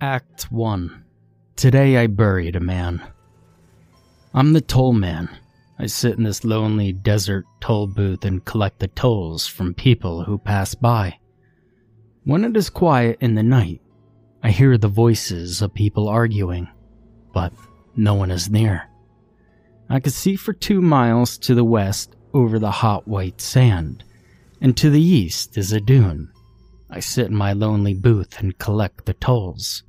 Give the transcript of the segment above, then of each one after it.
Act 1 Today I buried a man. I'm the toll man. I sit in this lonely desert toll booth and collect the tolls from people who pass by. When it is quiet in the night, I hear the voices of people arguing, but no one is near. I can see for two miles to the west over the hot white sand, and to the east is a dune. I sit in my lonely booth and collect the tolls.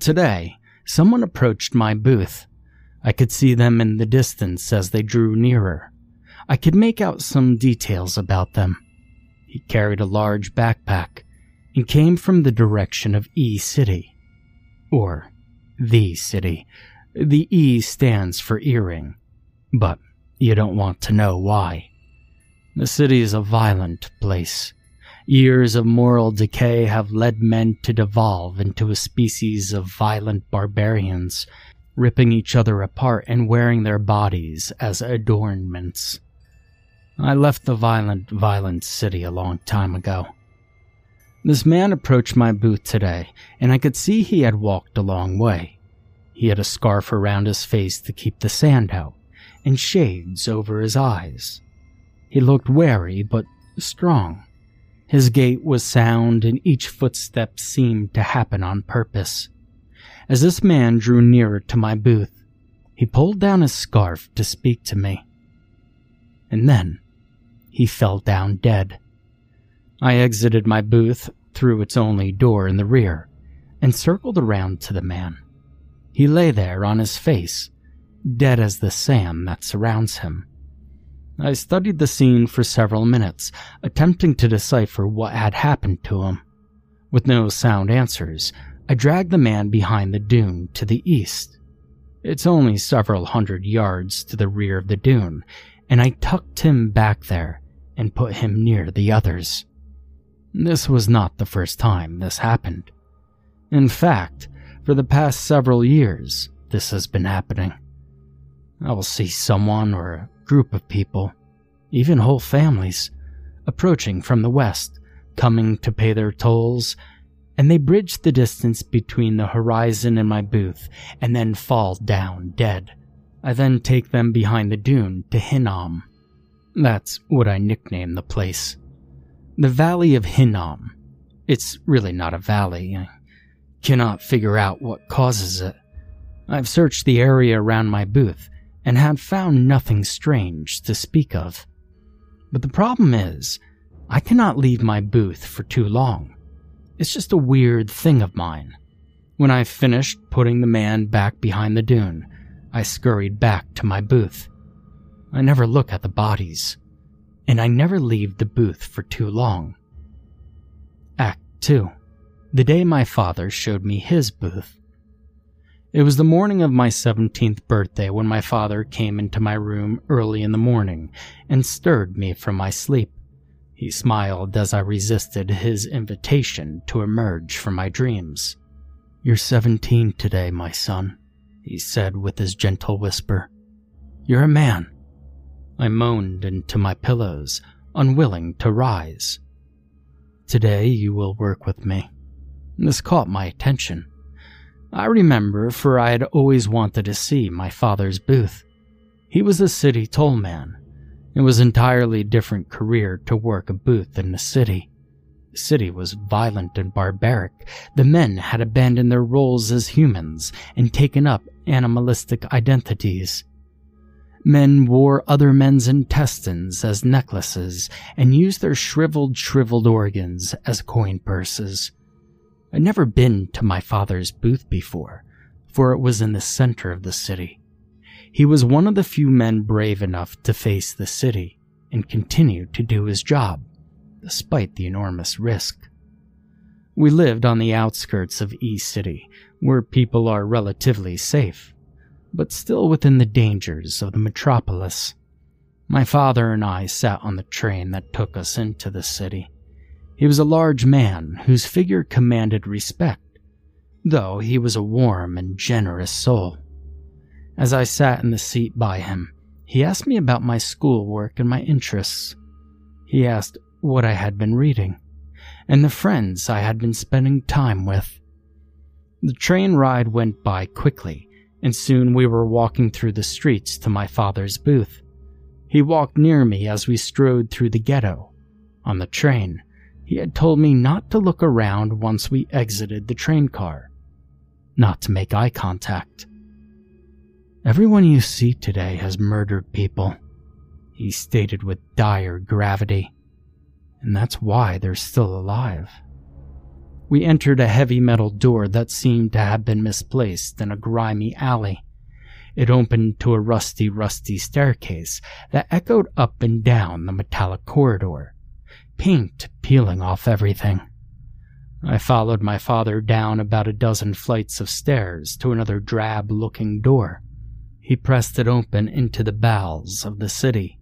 Today, someone approached my booth. I could see them in the distance as they drew nearer. I could make out some details about them. He carried a large backpack and came from the direction of E City. Or the city. The E stands for earring, but you don't want to know why. The city is a violent place. Years of moral decay have led men to devolve into a species of violent barbarians, ripping each other apart and wearing their bodies as adornments. I left the violent, violent city a long time ago. This man approached my booth today, and I could see he had walked a long way. He had a scarf around his face to keep the sand out, and shades over his eyes. He looked wary but strong. His gait was sound, and each footstep seemed to happen on purpose. As this man drew nearer to my booth, he pulled down his scarf to speak to me. And then he fell down dead. I exited my booth through its only door in the rear and circled around to the man. He lay there on his face, dead as the sand that surrounds him. I studied the scene for several minutes, attempting to decipher what had happened to him. With no sound answers, I dragged the man behind the dune to the east. It's only several hundred yards to the rear of the dune, and I tucked him back there and put him near the others. This was not the first time this happened. In fact, for the past several years, this has been happening. I will see someone or group of people, even whole families, approaching from the west, coming to pay their tolls, and they bridge the distance between the horizon and my booth and then fall down dead. I then take them behind the dune to Hinnom. That's what I nickname the place. The Valley of Hinnom. It's really not a valley. I cannot figure out what causes it. I've searched the area around my booth and had found nothing strange to speak of. But the problem is, I cannot leave my booth for too long. It's just a weird thing of mine. When I finished putting the man back behind the dune, I scurried back to my booth. I never look at the bodies, and I never leave the booth for too long. Act 2 The day my father showed me his booth. It was the morning of my 17th birthday when my father came into my room early in the morning and stirred me from my sleep. He smiled as I resisted his invitation to emerge from my dreams. You're 17 today, my son, he said with his gentle whisper. You're a man. I moaned into my pillows, unwilling to rise. Today you will work with me. This caught my attention. I remember, for I had always wanted to see my father's booth. He was a city tollman. It was an entirely different career to work a booth in the city. The city was violent and barbaric. The men had abandoned their roles as humans and taken up animalistic identities. Men wore other men's intestines as necklaces and used their shriveled, shriveled organs as coin purses. I'd never been to my father's booth before, for it was in the center of the city. He was one of the few men brave enough to face the city and continue to do his job, despite the enormous risk. We lived on the outskirts of E City, where people are relatively safe, but still within the dangers of the metropolis. My father and I sat on the train that took us into the city. He was a large man whose figure commanded respect, though he was a warm and generous soul. As I sat in the seat by him, he asked me about my schoolwork and my interests. He asked what I had been reading and the friends I had been spending time with. The train ride went by quickly, and soon we were walking through the streets to my father's booth. He walked near me as we strode through the ghetto. On the train, he had told me not to look around once we exited the train car, not to make eye contact. Everyone you see today has murdered people, he stated with dire gravity and that's why they're still alive. We entered a heavy metal door that seemed to have been misplaced in a grimy alley. It opened to a rusty, rusty staircase that echoed up and down the metallic corridor, paint peeling off everything. I followed my father down about a dozen flights of stairs to another drab looking door. He pressed it open into the bowels of the city.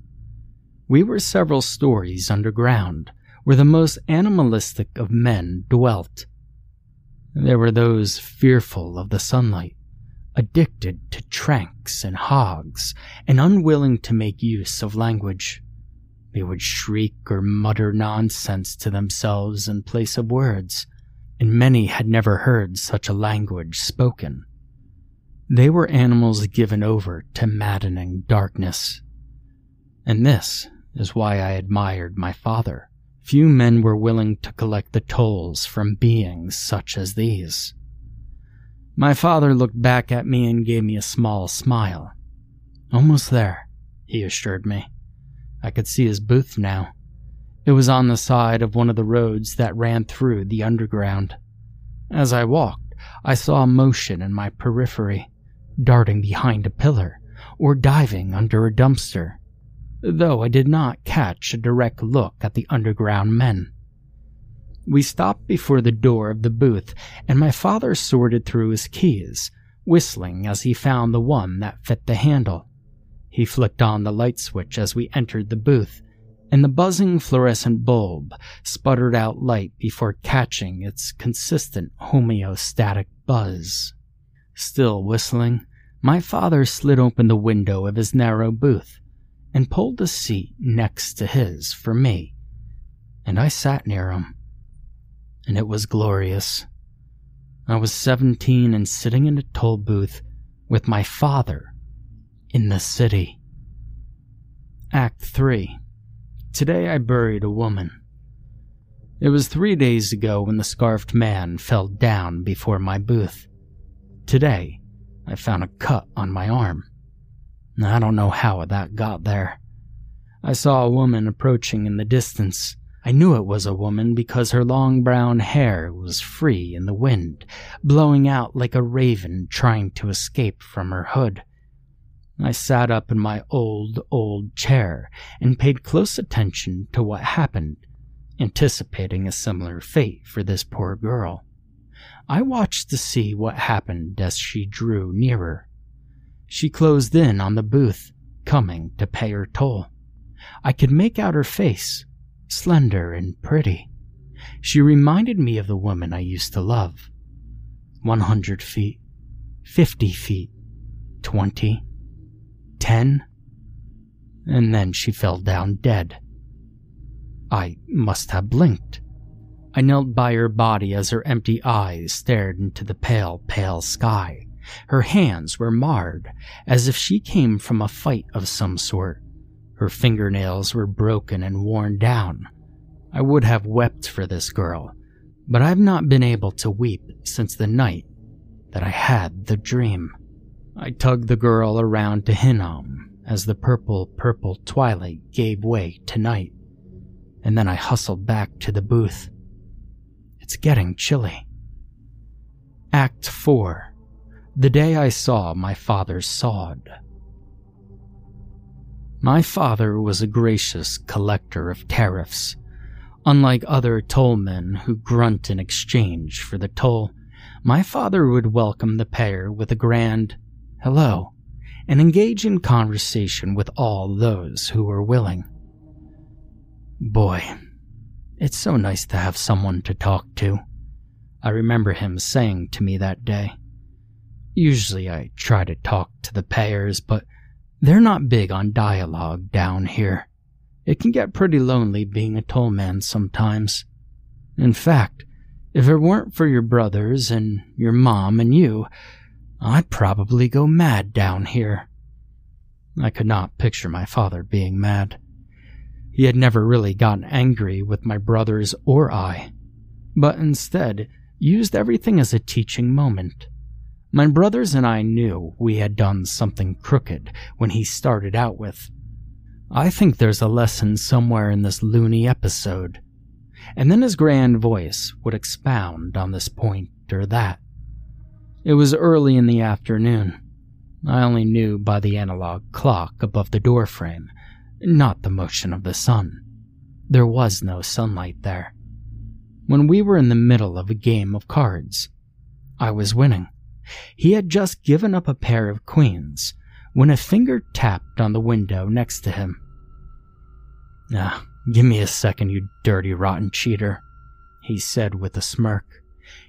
We were several stories underground, where the most animalistic of men dwelt. There were those fearful of the sunlight, addicted to tranks and hogs, and unwilling to make use of language. They would shriek or mutter nonsense to themselves in place of words, and many had never heard such a language spoken. They were animals given over to maddening darkness. And this is why I admired my father. Few men were willing to collect the tolls from beings such as these. My father looked back at me and gave me a small smile. Almost there, he assured me. I could see his booth now. It was on the side of one of the roads that ran through the underground. As I walked, I saw motion in my periphery, darting behind a pillar or diving under a dumpster though I did not catch a direct look at the underground men. We stopped before the door of the booth, and my father sorted through his keys, whistling as he found the one that fit the handle. He flicked on the light switch as we entered the booth, and the buzzing fluorescent bulb sputtered out light before catching its consistent homeostatic buzz. Still whistling, my father slid open the window of his narrow booth and pulled the seat next to his for me, and I sat near him. And it was glorious. I was 17 and sitting in a toll booth with my father in the city. Act 3 Today I buried a woman. It was three days ago when the scarfed man fell down before my booth. Today, I found a cut on my arm. I don't know how that got there. I saw a woman approaching in the distance. I knew it was a woman because her long brown hair was free in the wind, blowing out like a raven trying to escape from her hood. I sat up in my old, old chair and paid close attention to what happened, anticipating a similar fate for this poor girl. I watched to see what happened as she drew nearer. She closed in on the booth, coming to pay her toll. I could make out her face, slender and pretty. She reminded me of the woman I used to love. 100 feet, 50 feet, 20, 10, and then she fell down dead. I must have blinked. I knelt by her body as her empty eyes stared into the pale, pale sky. Her hands were marred, as if she came from a fight of some sort. Her fingernails were broken and worn down. I would have wept for this girl, but I've not been able to weep since the night that I had the dream. I tugged the girl around to Hinnom as the purple, purple twilight gave way to night, and then I hustled back to the booth. It's getting chilly. Act 4 the day I saw my father's sod. My father was a gracious collector of tariffs. Unlike other tollmen who grunt in exchange for the toll, my father would welcome the payer with a grand hello and engage in conversation with all those who were willing. Boy, it's so nice to have someone to talk to. I remember him saying to me that day. Usually I try to talk to the payers, but they're not big on dialogue down here. It can get pretty lonely being a tollman sometimes. In fact, if it weren't for your brothers and your mom and you, I'd probably go mad down here. I could not picture my father being mad. He had never really gotten angry with my brothers or I, but instead used everything as a teaching moment. My brothers and I knew we had done something crooked when he started out with, I think there's a lesson somewhere in this loony episode. And then his grand voice would expound on this point or that. It was early in the afternoon. I only knew by the analog clock above the doorframe, not the motion of the sun. There was no sunlight there. When we were in the middle of a game of cards, I was winning. He had just given up a pair of queens when a finger tapped on the window next to him. Ah, give me a second, you dirty, rotten cheater, he said with a smirk.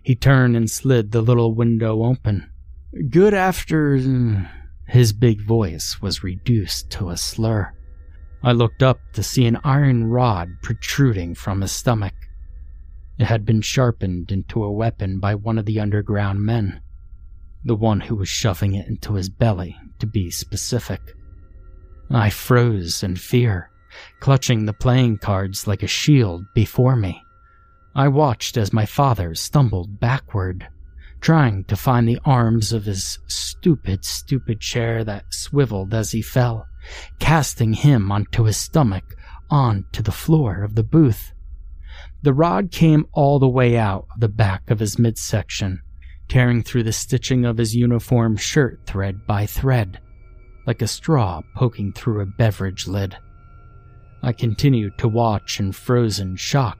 He turned and slid the little window open. Good after. Mm, his big voice was reduced to a slur. I looked up to see an iron rod protruding from his stomach. It had been sharpened into a weapon by one of the underground men, the one who was shoving it into his belly, to be specific. I froze in fear, clutching the playing cards like a shield before me. I watched as my father stumbled backward, trying to find the arms of his stupid, stupid chair that swiveled as he fell, casting him onto his stomach, onto the floor of the booth. The rod came all the way out of the back of his midsection, tearing through the stitching of his uniform shirt thread by thread, like a straw poking through a beverage lid. I continued to watch in frozen shock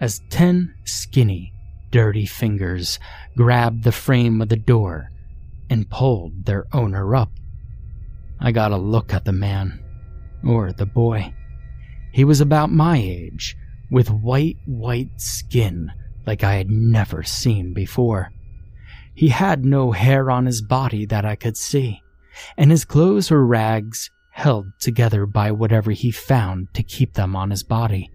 as ten skinny, dirty fingers grabbed the frame of the door and pulled their owner up. I got a look at the man, or the boy. He was about my age, with white, white skin like I had never seen before. He had no hair on his body that I could see, and his clothes were rags held together by whatever he found to keep them on his body.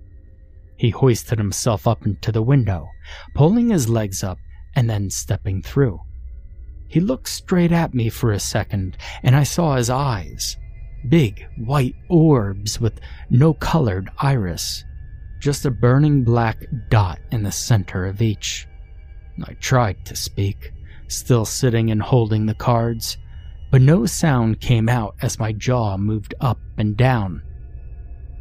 He hoisted himself up into the window, pulling his legs up and then stepping through. He looked straight at me for a second, and I saw his eyes big white orbs with no colored iris, just a burning black dot in the center of each. I tried to speak, still sitting and holding the cards, but no sound came out as my jaw moved up and down.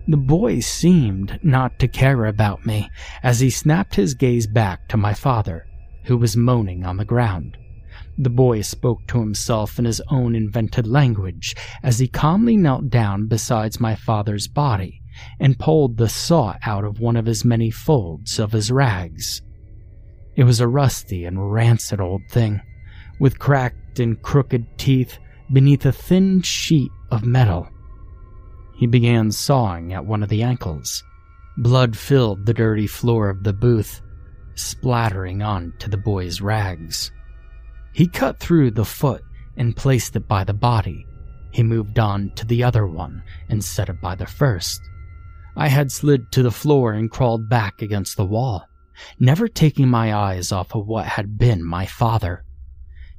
The boy seemed not to care about me as he snapped his gaze back to my father, who was moaning on the ground. The boy spoke to himself in his own invented language as he calmly knelt down beside my father's body and pulled the saw out of one of his many folds of his rags. It was a rusty and rancid old thing, with cracked and crooked teeth beneath a thin sheet of metal. He began sawing at one of the ankles. Blood filled the dirty floor of the booth, splattering onto the boy's rags. He cut through the foot and placed it by the body. He moved on to the other one and set it by the first. I had slid to the floor and crawled back against the wall, never taking my eyes off of what had been my father.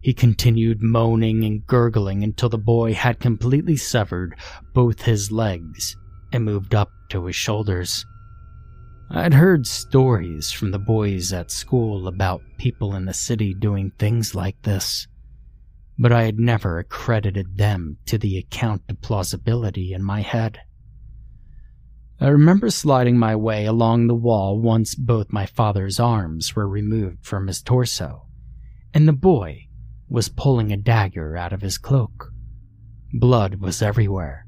He continued moaning and gurgling until the boy had completely severed both his legs and moved up to his shoulders. I'd heard stories from the boys at school about people in the city doing things like this, but I had never accredited them to the account of plausibility in my head. I remember sliding my way along the wall once both my father's arms were removed from his torso, and the boy was pulling a dagger out of his cloak. Blood was everywhere,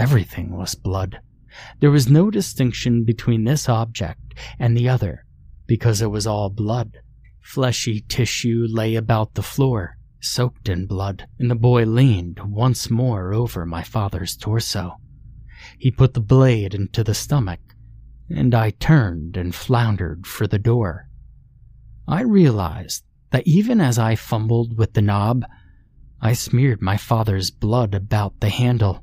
Everything was blood. There was no distinction between this object and the other, because it was all blood. Fleshy tissue lay about the floor, soaked in blood, and the boy leaned once more over my father's torso. He put the blade into the stomach, and I turned and floundered for the door. I realized that even as I fumbled with the knob, I smeared my father's blood about the handle.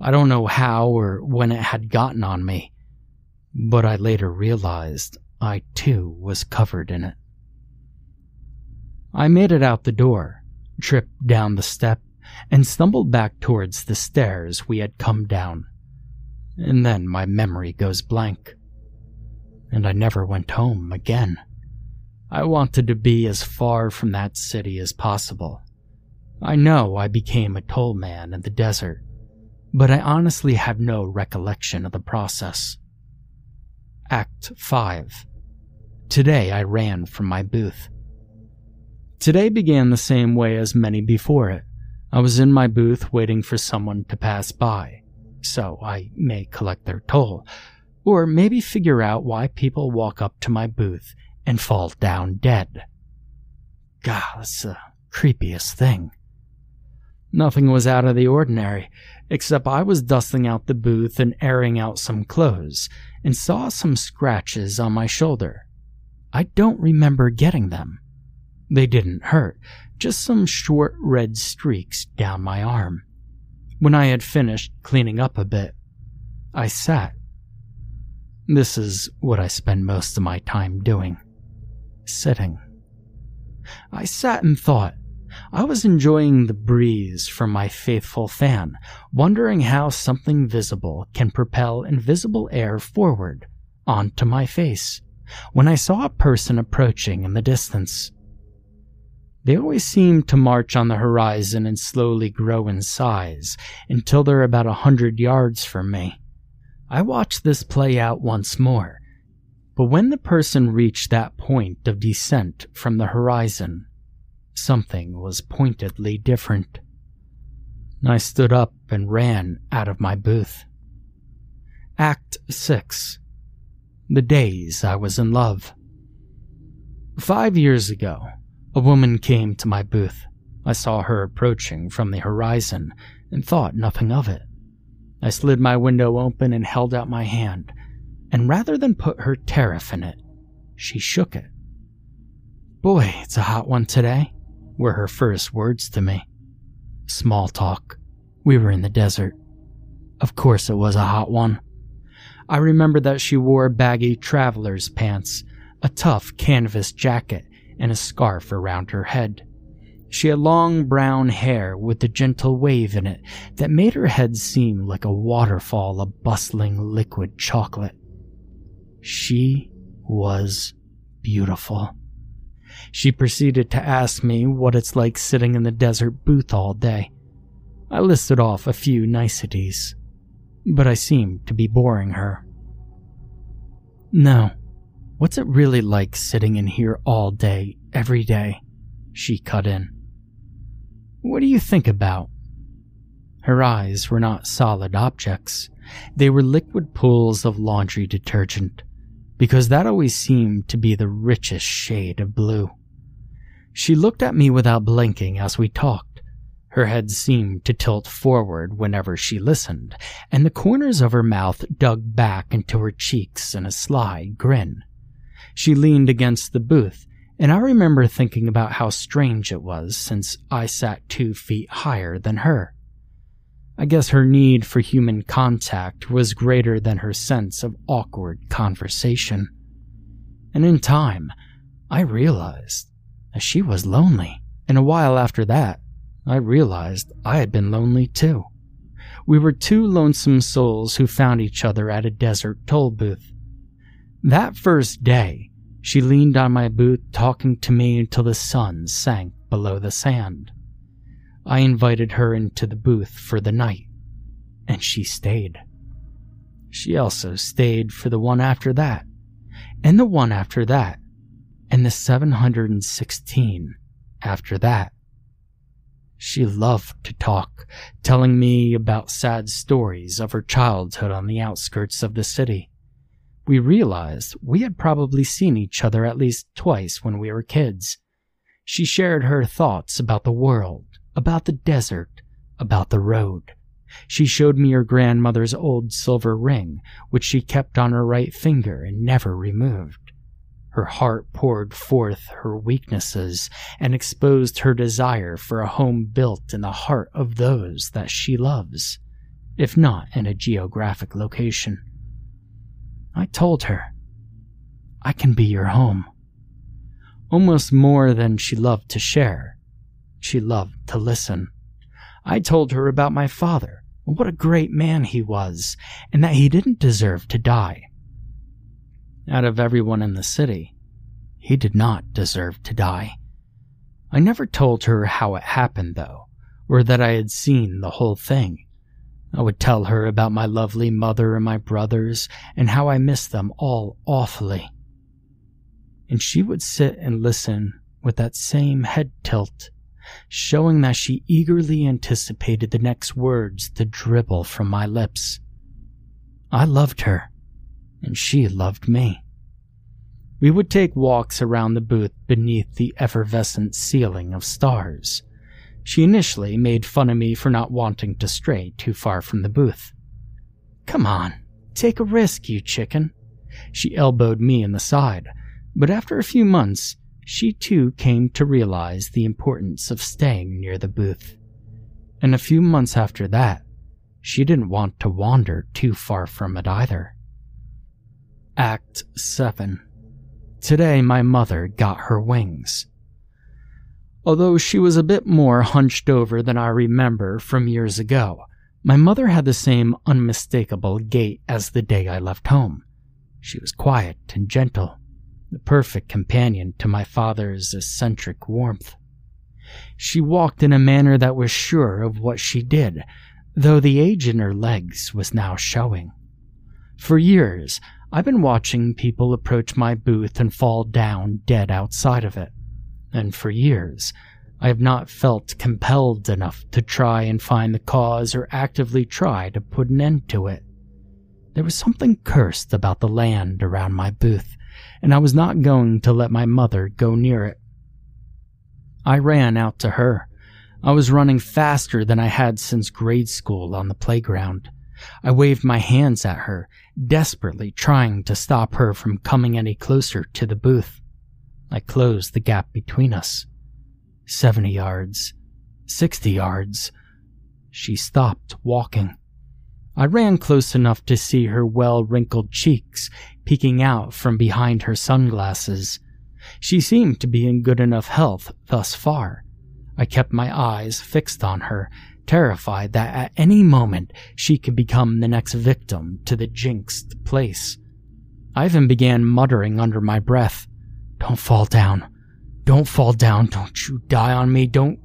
I don't know how or when it had gotten on me, but I later realized I too was covered in it. I made it out the door, tripped down the step, and stumbled back towards the stairs we had come down. And then my memory goes blank. And I never went home again. I wanted to be as far from that city as possible. I know I became a toll man in the desert, but I honestly have no recollection of the process. Act 5 Today I ran from my booth. Today began the same way as many before it. I was in my booth waiting for someone to pass by, so I may collect their toll, or maybe figure out why people walk up to my booth and fall down dead. God, that's the creepiest thing. Nothing was out of the ordinary, except I was dusting out the booth and airing out some clothes, and saw some scratches on my shoulder. I don't remember getting them. They didn't hurt, just some short red streaks down my arm. When I had finished cleaning up a bit, I sat. This is what I spend most of my time doing sitting. I sat and thought. I was enjoying the breeze from my faithful fan, wondering how something visible can propel invisible air forward onto my face, when I saw a person approaching in the distance. They always seem to march on the horizon and slowly grow in size until they're about a hundred yards from me. I watched this play out once more, but when the person reached that point of descent from the horizon, something was pointedly different. I stood up and ran out of my booth. Act 6 The Days I Was in Love. Five years ago, a woman came to my booth. I saw her approaching from the horizon and thought nothing of it. I slid my window open and held out my hand, and rather than put her tariff in it, she shook it. Boy, it's a hot one today, were her first words to me. Small talk. We were in the desert. Of course it was a hot one. I remember that she wore baggy traveler's pants, a tough canvas jacket, and a scarf around her head. She had long brown hair with a gentle wave in it that made her head seem like a waterfall of bustling liquid chocolate. She was beautiful. She proceeded to ask me what it's like sitting in the desert booth all day. I listed off a few niceties, but I seemed to be boring her. No, What's it really like sitting in here all day, every day? She cut in. What do you think about? Her eyes were not solid objects. They were liquid pools of laundry detergent, because that always seemed to be the richest shade of blue. She looked at me without blinking as we talked. Her head seemed to tilt forward whenever she listened, and the corners of her mouth dug back into her cheeks in a sly grin. She leaned against the booth, and I remember thinking about how strange it was since I sat two feet higher than her. I guess her need for human contact was greater than her sense of awkward conversation. And in time, I realized that she was lonely. And a while after that, I realized I had been lonely too. We were two lonesome souls who found each other at a desert toll booth. That first day, she leaned on my booth talking to me until the sun sank below the sand. I invited her into the booth for the night, and she stayed. She also stayed for the one after that, and the one after that, and the 716 after that. She loved to talk, telling me about sad stories of her childhood on the outskirts of the city. We realized we had probably seen each other at least twice when we were kids. She shared her thoughts about the world, about the desert, about the road. She showed me her grandmother's old silver ring, which she kept on her right finger and never removed. Her heart poured forth her weaknesses and exposed her desire for a home built in the heart of those that she loves, if not in a geographic location. I told her, I can be your home. Almost more than she loved to share, she loved to listen. I told her about my father, what a great man he was, and that he didn't deserve to die out of everyone in the city. He did not deserve to die. I never told her how it happened, though, or that I had seen the whole thing. I would tell her about my lovely mother and my brothers and how I missed them all awfully. And she would sit and listen with that same head tilt, showing that she eagerly anticipated the next words to dribble from my lips. I loved her and she loved me. We would take walks around the booth beneath the effervescent ceiling of stars. She initially made fun of me for not wanting to stray too far from the booth. Come on, take a risk, you chicken. She elbowed me in the side, but after a few months, she too came to realize the importance of staying near the booth. And a few months after that, she didn't want to wander too far from it either. Act 7 Today, my mother got her wings. Although she was a bit more hunched over than I remember from years ago, my mother had the same unmistakable gait as the day I left home. She was quiet and gentle, the perfect companion to my father's eccentric warmth. She walked in a manner that was sure of what she did, though the age in her legs was now showing. For years, I've been watching people approach my booth and fall down dead outside of it. And for years, I have not felt compelled enough to try and find the cause or actively try to put an end to it. There was something cursed about the land around my booth, and I was not going to let my mother go near it. I ran out to her. I was running faster than I had since grade school on the playground. I waved my hands at her, desperately trying to stop her from coming any closer to the booth. I closed the gap between us. Seventy yards. Sixty yards. She stopped walking. I ran close enough to see her well wrinkled cheeks peeking out from behind her sunglasses. She seemed to be in good enough health thus far. I kept my eyes fixed on her, terrified that at any moment she could become the next victim to the jinxed place. Ivan began muttering under my breath, Don't fall down. Don't fall down. Don't you die on me. Don't.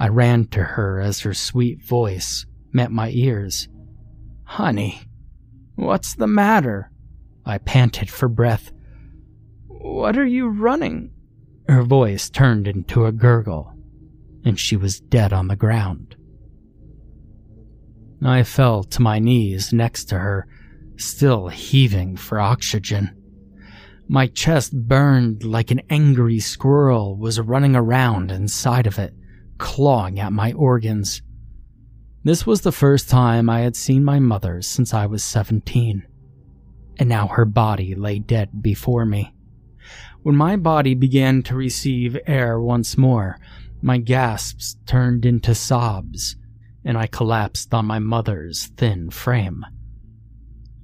I ran to her as her sweet voice met my ears. Honey, what's the matter? I panted for breath. What are you running? Her voice turned into a gurgle, and she was dead on the ground. I fell to my knees next to her, still heaving for oxygen. My chest burned like an angry squirrel was running around inside of it, clawing at my organs. This was the first time I had seen my mother since I was 17, and now her body lay dead before me. When my body began to receive air once more, my gasps turned into sobs and I collapsed on my mother's thin frame.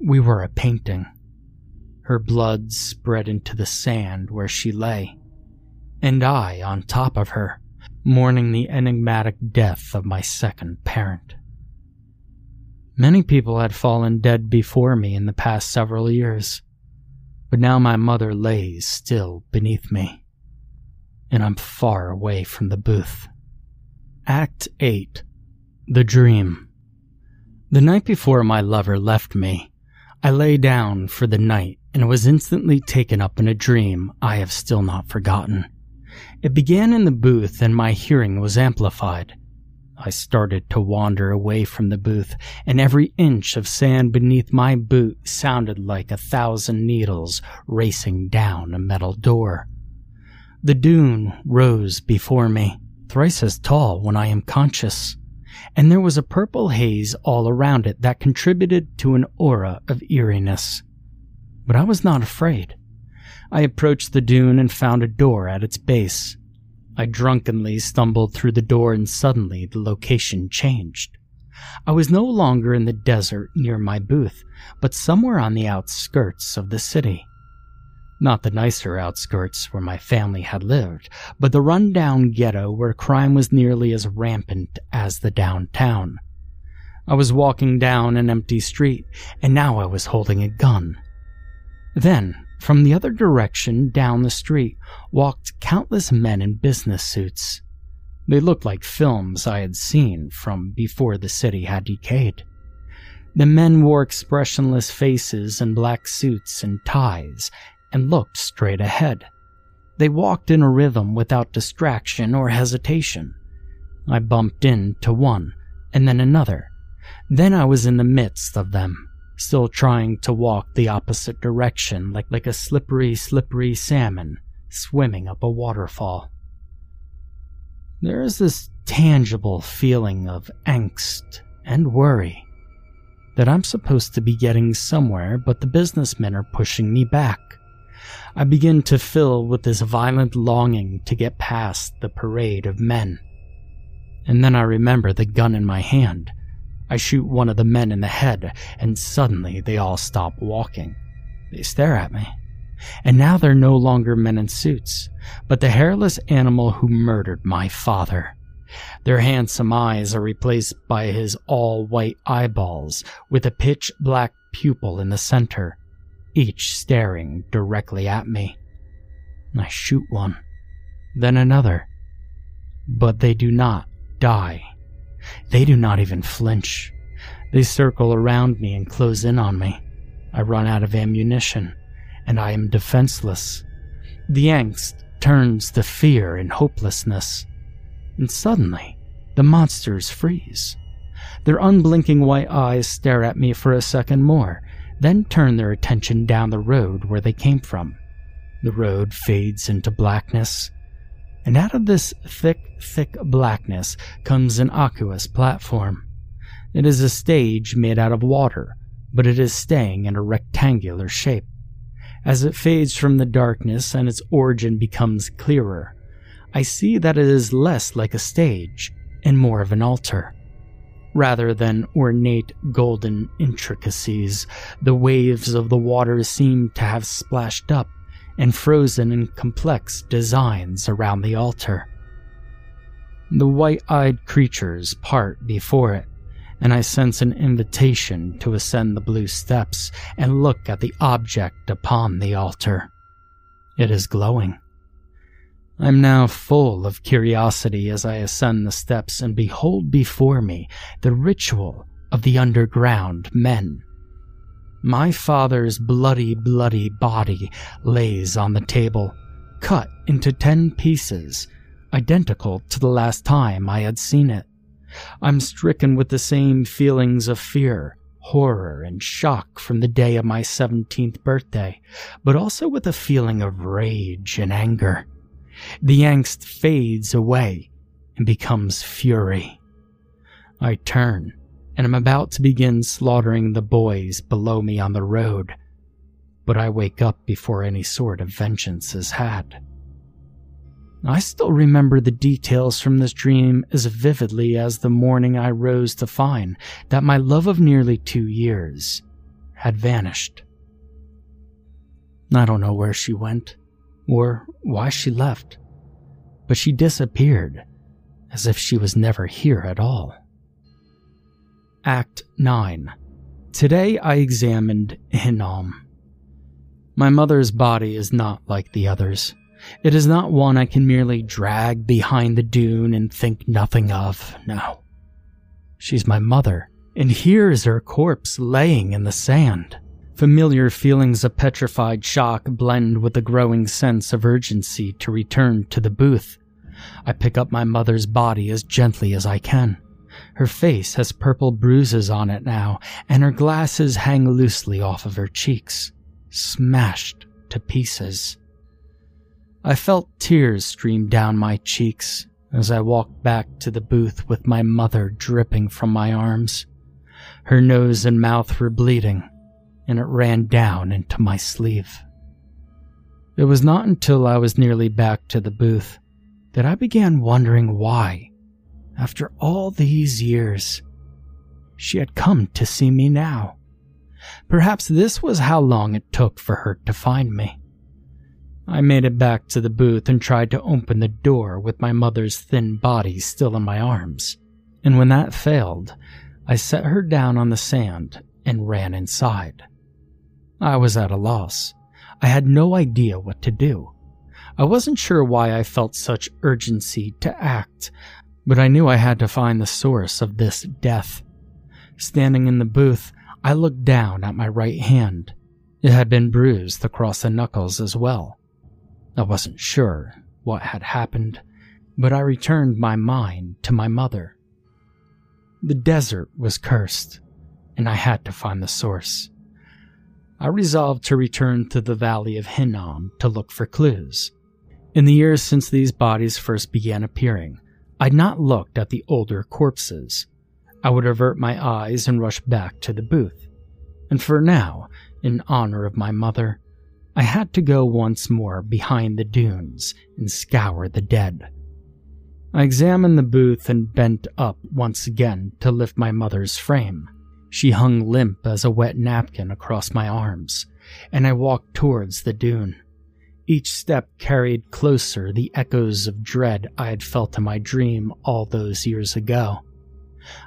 We were a painting. Her blood spread into the sand where she lay, and I on top of her, mourning the enigmatic death of my second parent. Many people had fallen dead before me in the past several years, but now my mother lays still beneath me, and I'm far away from the booth. Act 8 the Dream. The night before my lover left me, I lay down for the night and was instantly taken up in a dream I have still not forgotten. It began in the booth and my hearing was amplified. I started to wander away from the booth, and every inch of sand beneath my boot sounded like a thousand needles racing down a metal door. The dune rose before me, thrice as tall when I am conscious, and there was a purple haze all around it that contributed to an aura of eeriness. But I was not afraid. I approached the dune and found a door at its base. I drunkenly stumbled through the door and suddenly the location changed. I was no longer in the desert near my booth, but somewhere on the outskirts of the city. Not the nicer outskirts where my family had lived, but the rundown ghetto where crime was nearly as rampant as the downtown. I was walking down an empty street, and now I was holding a gun. Then, from the other direction down the street walked countless men in business suits. They looked like films I had seen from before the city had decayed. The men wore expressionless faces and black suits and ties and looked straight ahead. They walked in a rhythm without distraction or hesitation. I bumped into one and then another. Then I was in the midst of them still trying to walk the opposite direction like, like a slippery, slippery salmon swimming up a waterfall. There is this tangible feeling of angst and worry that I'm supposed to be getting somewhere, but the businessmen are pushing me back. I begin to fill with this violent longing to get past the parade of men. And then I remember the gun in my hand I shoot one of the men in the head, and suddenly they all stop walking. They stare at me. And now they're no longer men in suits, but the hairless animal who murdered my father. Their handsome eyes are replaced by his all white eyeballs with a pitch black pupil in the center, each staring directly at me. I shoot one, then another, but they do not die. They do not even flinch. They circle around me and close in on me. I run out of ammunition, and I am defenseless. The angst turns to fear and hopelessness. And suddenly, the monsters freeze. Their unblinking white eyes stare at me for a second more, then turn their attention down the road where they came from. The road fades into blackness, and out of this thick, thick blackness comes an aqueous platform. It is a stage made out of water, but it is staying in a rectangular shape. As it fades from the darkness and its origin becomes clearer, I see that it is less like a stage and more of an altar. Rather than ornate golden intricacies, the waves of the water seem to have splashed up and frozen in complex designs around the altar. The white eyed creatures part before it, and I sense an invitation to ascend the blue steps and look at the object upon the altar. It is glowing. I'm now full of curiosity as I ascend the steps and behold before me the ritual of the underground men. My father's bloody, bloody body lays on the table, cut into ten pieces, identical to the last time I had seen it. I'm stricken with the same feelings of fear, horror, and shock from the day of my 17th birthday, but also with a feeling of rage and anger. The angst fades away and becomes fury. I turn and am about to begin slaughtering the boys below me on the road, but I wake up before any sort of vengeance is had. I still remember the details from this dream as vividly as the morning I rose to find that my love of nearly two years had vanished. I don't know where she went or why she left, but she disappeared as if she was never here at all. Act 9. Today I examined Hinnom. My mother's body is not like the others. It is not one I can merely drag behind the dune and think nothing of, no. She's my mother, and here is her corpse laying in the sand. Familiar feelings of petrified shock blend with a growing sense of urgency to return to the booth. I pick up my mother's body as gently as I can. Her face has purple bruises on it now, and her glasses hang loosely off of her cheeks, smashed to pieces. I felt tears stream down my cheeks as I walked back to the booth with my mother dripping from my arms. Her nose and mouth were bleeding, and it ran down into my sleeve. It was not until I was nearly back to the booth that I began wondering why, after all these years, she had come to see me now. Perhaps this was how long it took for her to find me. I made it back to the booth and tried to open the door with my mother's thin body still in my arms. And when that failed, I set her down on the sand and ran inside. I was at a loss. I had no idea what to do. I wasn't sure why I felt such urgency to act, but I knew I had to find the source of this death. Standing in the booth, I looked down at my right hand. It had been bruised across the knuckles as well. I wasn't sure what had happened, but I returned my mind to my mother. The desert was cursed, and I had to find the source. I resolved to return to the valley of Hinnom to look for clues. In the years since these bodies first began appearing, I'd not looked at the older corpses. I would avert my eyes and rush back to the booth. And for now, in honor of my mother, I had to go once more behind the dunes and scour the dead. I examined the booth and bent up once again to lift my mother's frame. She hung limp as a wet napkin across my arms, and I walked towards the dune. Each step carried closer the echoes of dread I had felt in my dream all those years ago.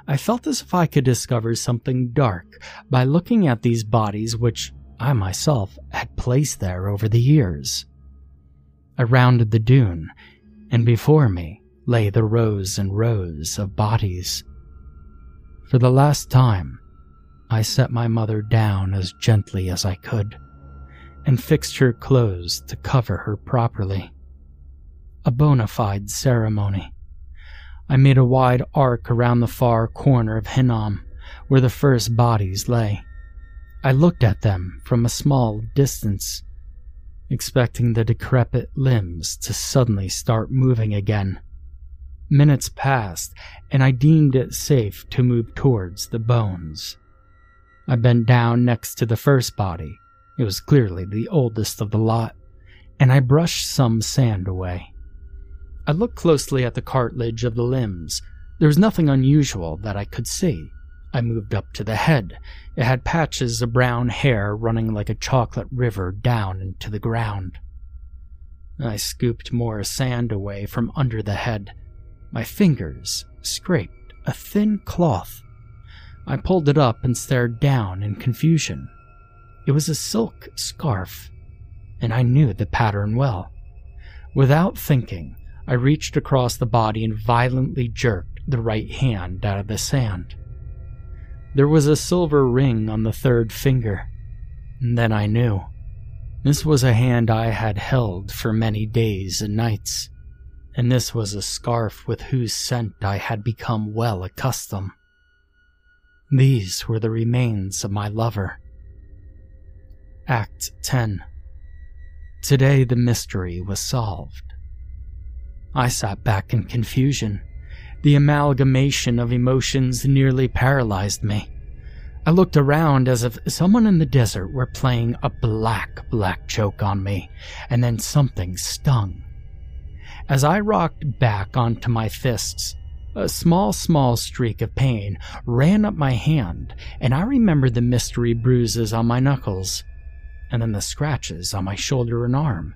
I felt as if I could discover something dark by looking at these bodies which I myself had placed there over the years. I rounded the dune, and before me lay the rows and rows of bodies. For the last time, I set my mother down as gently as I could and fixed her clothes to cover her properly. A bona fide ceremony. I made a wide arc around the far corner of Hinnom, where the first bodies lay. I looked at them from a small distance, expecting the decrepit limbs to suddenly start moving again. Minutes passed, and I deemed it safe to move towards the bones. I bent down next to the first body it was clearly the oldest of the lot, and I brushed some sand away. I looked closely at the cartilage of the limbs. There was nothing unusual that I could see. I moved up to the head. It had patches of brown hair running like a chocolate river down into the ground. I scooped more sand away from under the head. My fingers scraped a thin cloth. I pulled it up and stared down in confusion. It was a silk scarf, and I knew the pattern well. Without thinking, I reached across the body and violently jerked the right hand out of the sand. There was a silver ring on the third finger. And then I knew. This was a hand I had held for many days and nights, and this was a scarf with whose scent I had become well accustomed. These were the remains of my lover. Act 10 Today the mystery was solved. I sat back in confusion. The amalgamation of emotions nearly paralyzed me. I looked around as if someone in the desert were playing a black, black joke on me, and then something stung. As I rocked back onto my fists, a small, small streak of pain ran up my hand, and I remembered the mystery bruises on my knuckles and then the scratches on my shoulder and arm.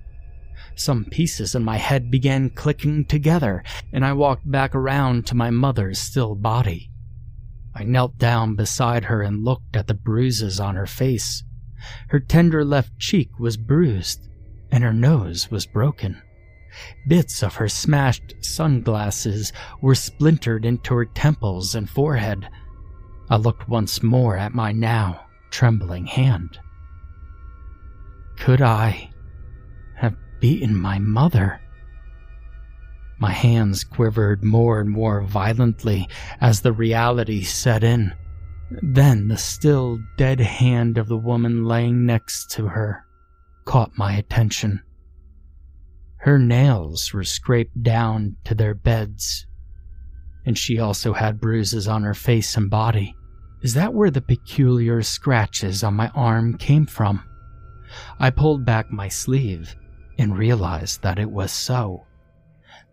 Some pieces in my head began clicking together, and I walked back around to my mother's still body. I knelt down beside her and looked at the bruises on her face. Her tender left cheek was bruised, and her nose was broken. Bits of her smashed sunglasses were splintered into her temples and forehead. I looked once more at my now trembling hand. Could I have beaten my mother? My hands quivered more and more violently as the reality set in. Then the still dead hand of the woman laying next to her caught my attention. Her nails were scraped down to their beds, and she also had bruises on her face and body. Is that where the peculiar scratches on my arm came from? I pulled back my sleeve and realized that it was so.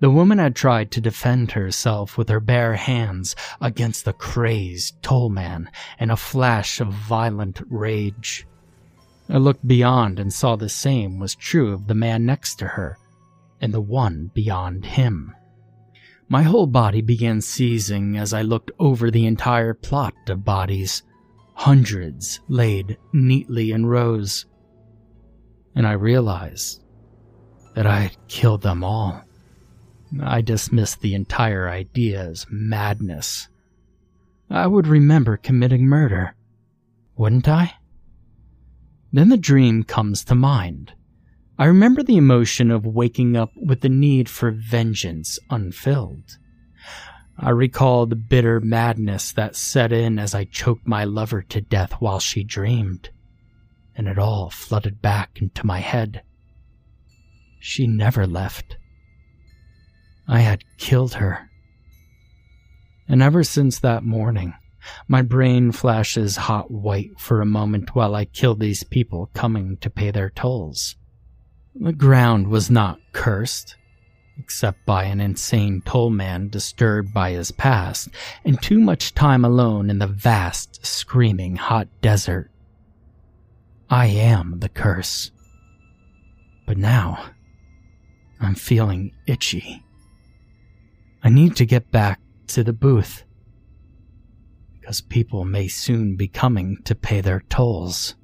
The woman had tried to defend herself with her bare hands against the crazed tollman in a flash of violent rage. I looked beyond and saw the same was true of the man next to her and the one beyond him. My whole body began seizing as I looked over the entire plot of bodies, hundreds laid neatly in rows. And I realized that I had killed them all. I dismissed the entire idea as madness. I would remember committing murder, wouldn't I? Then the dream comes to mind. I remember the emotion of waking up with the need for vengeance unfilled. I recall the bitter madness that set in as I choked my lover to death while she dreamed, and it all flooded back into my head. She never left. I had killed her. And ever since that morning, my brain flashes hot white for a moment while I kill these people coming to pay their tolls. The ground was not cursed, except by an insane tollman disturbed by his past and too much time alone in the vast, screaming hot desert. I am the curse. But now, I'm feeling itchy. I need to get back to the booth. Because people may soon be coming to pay their tolls.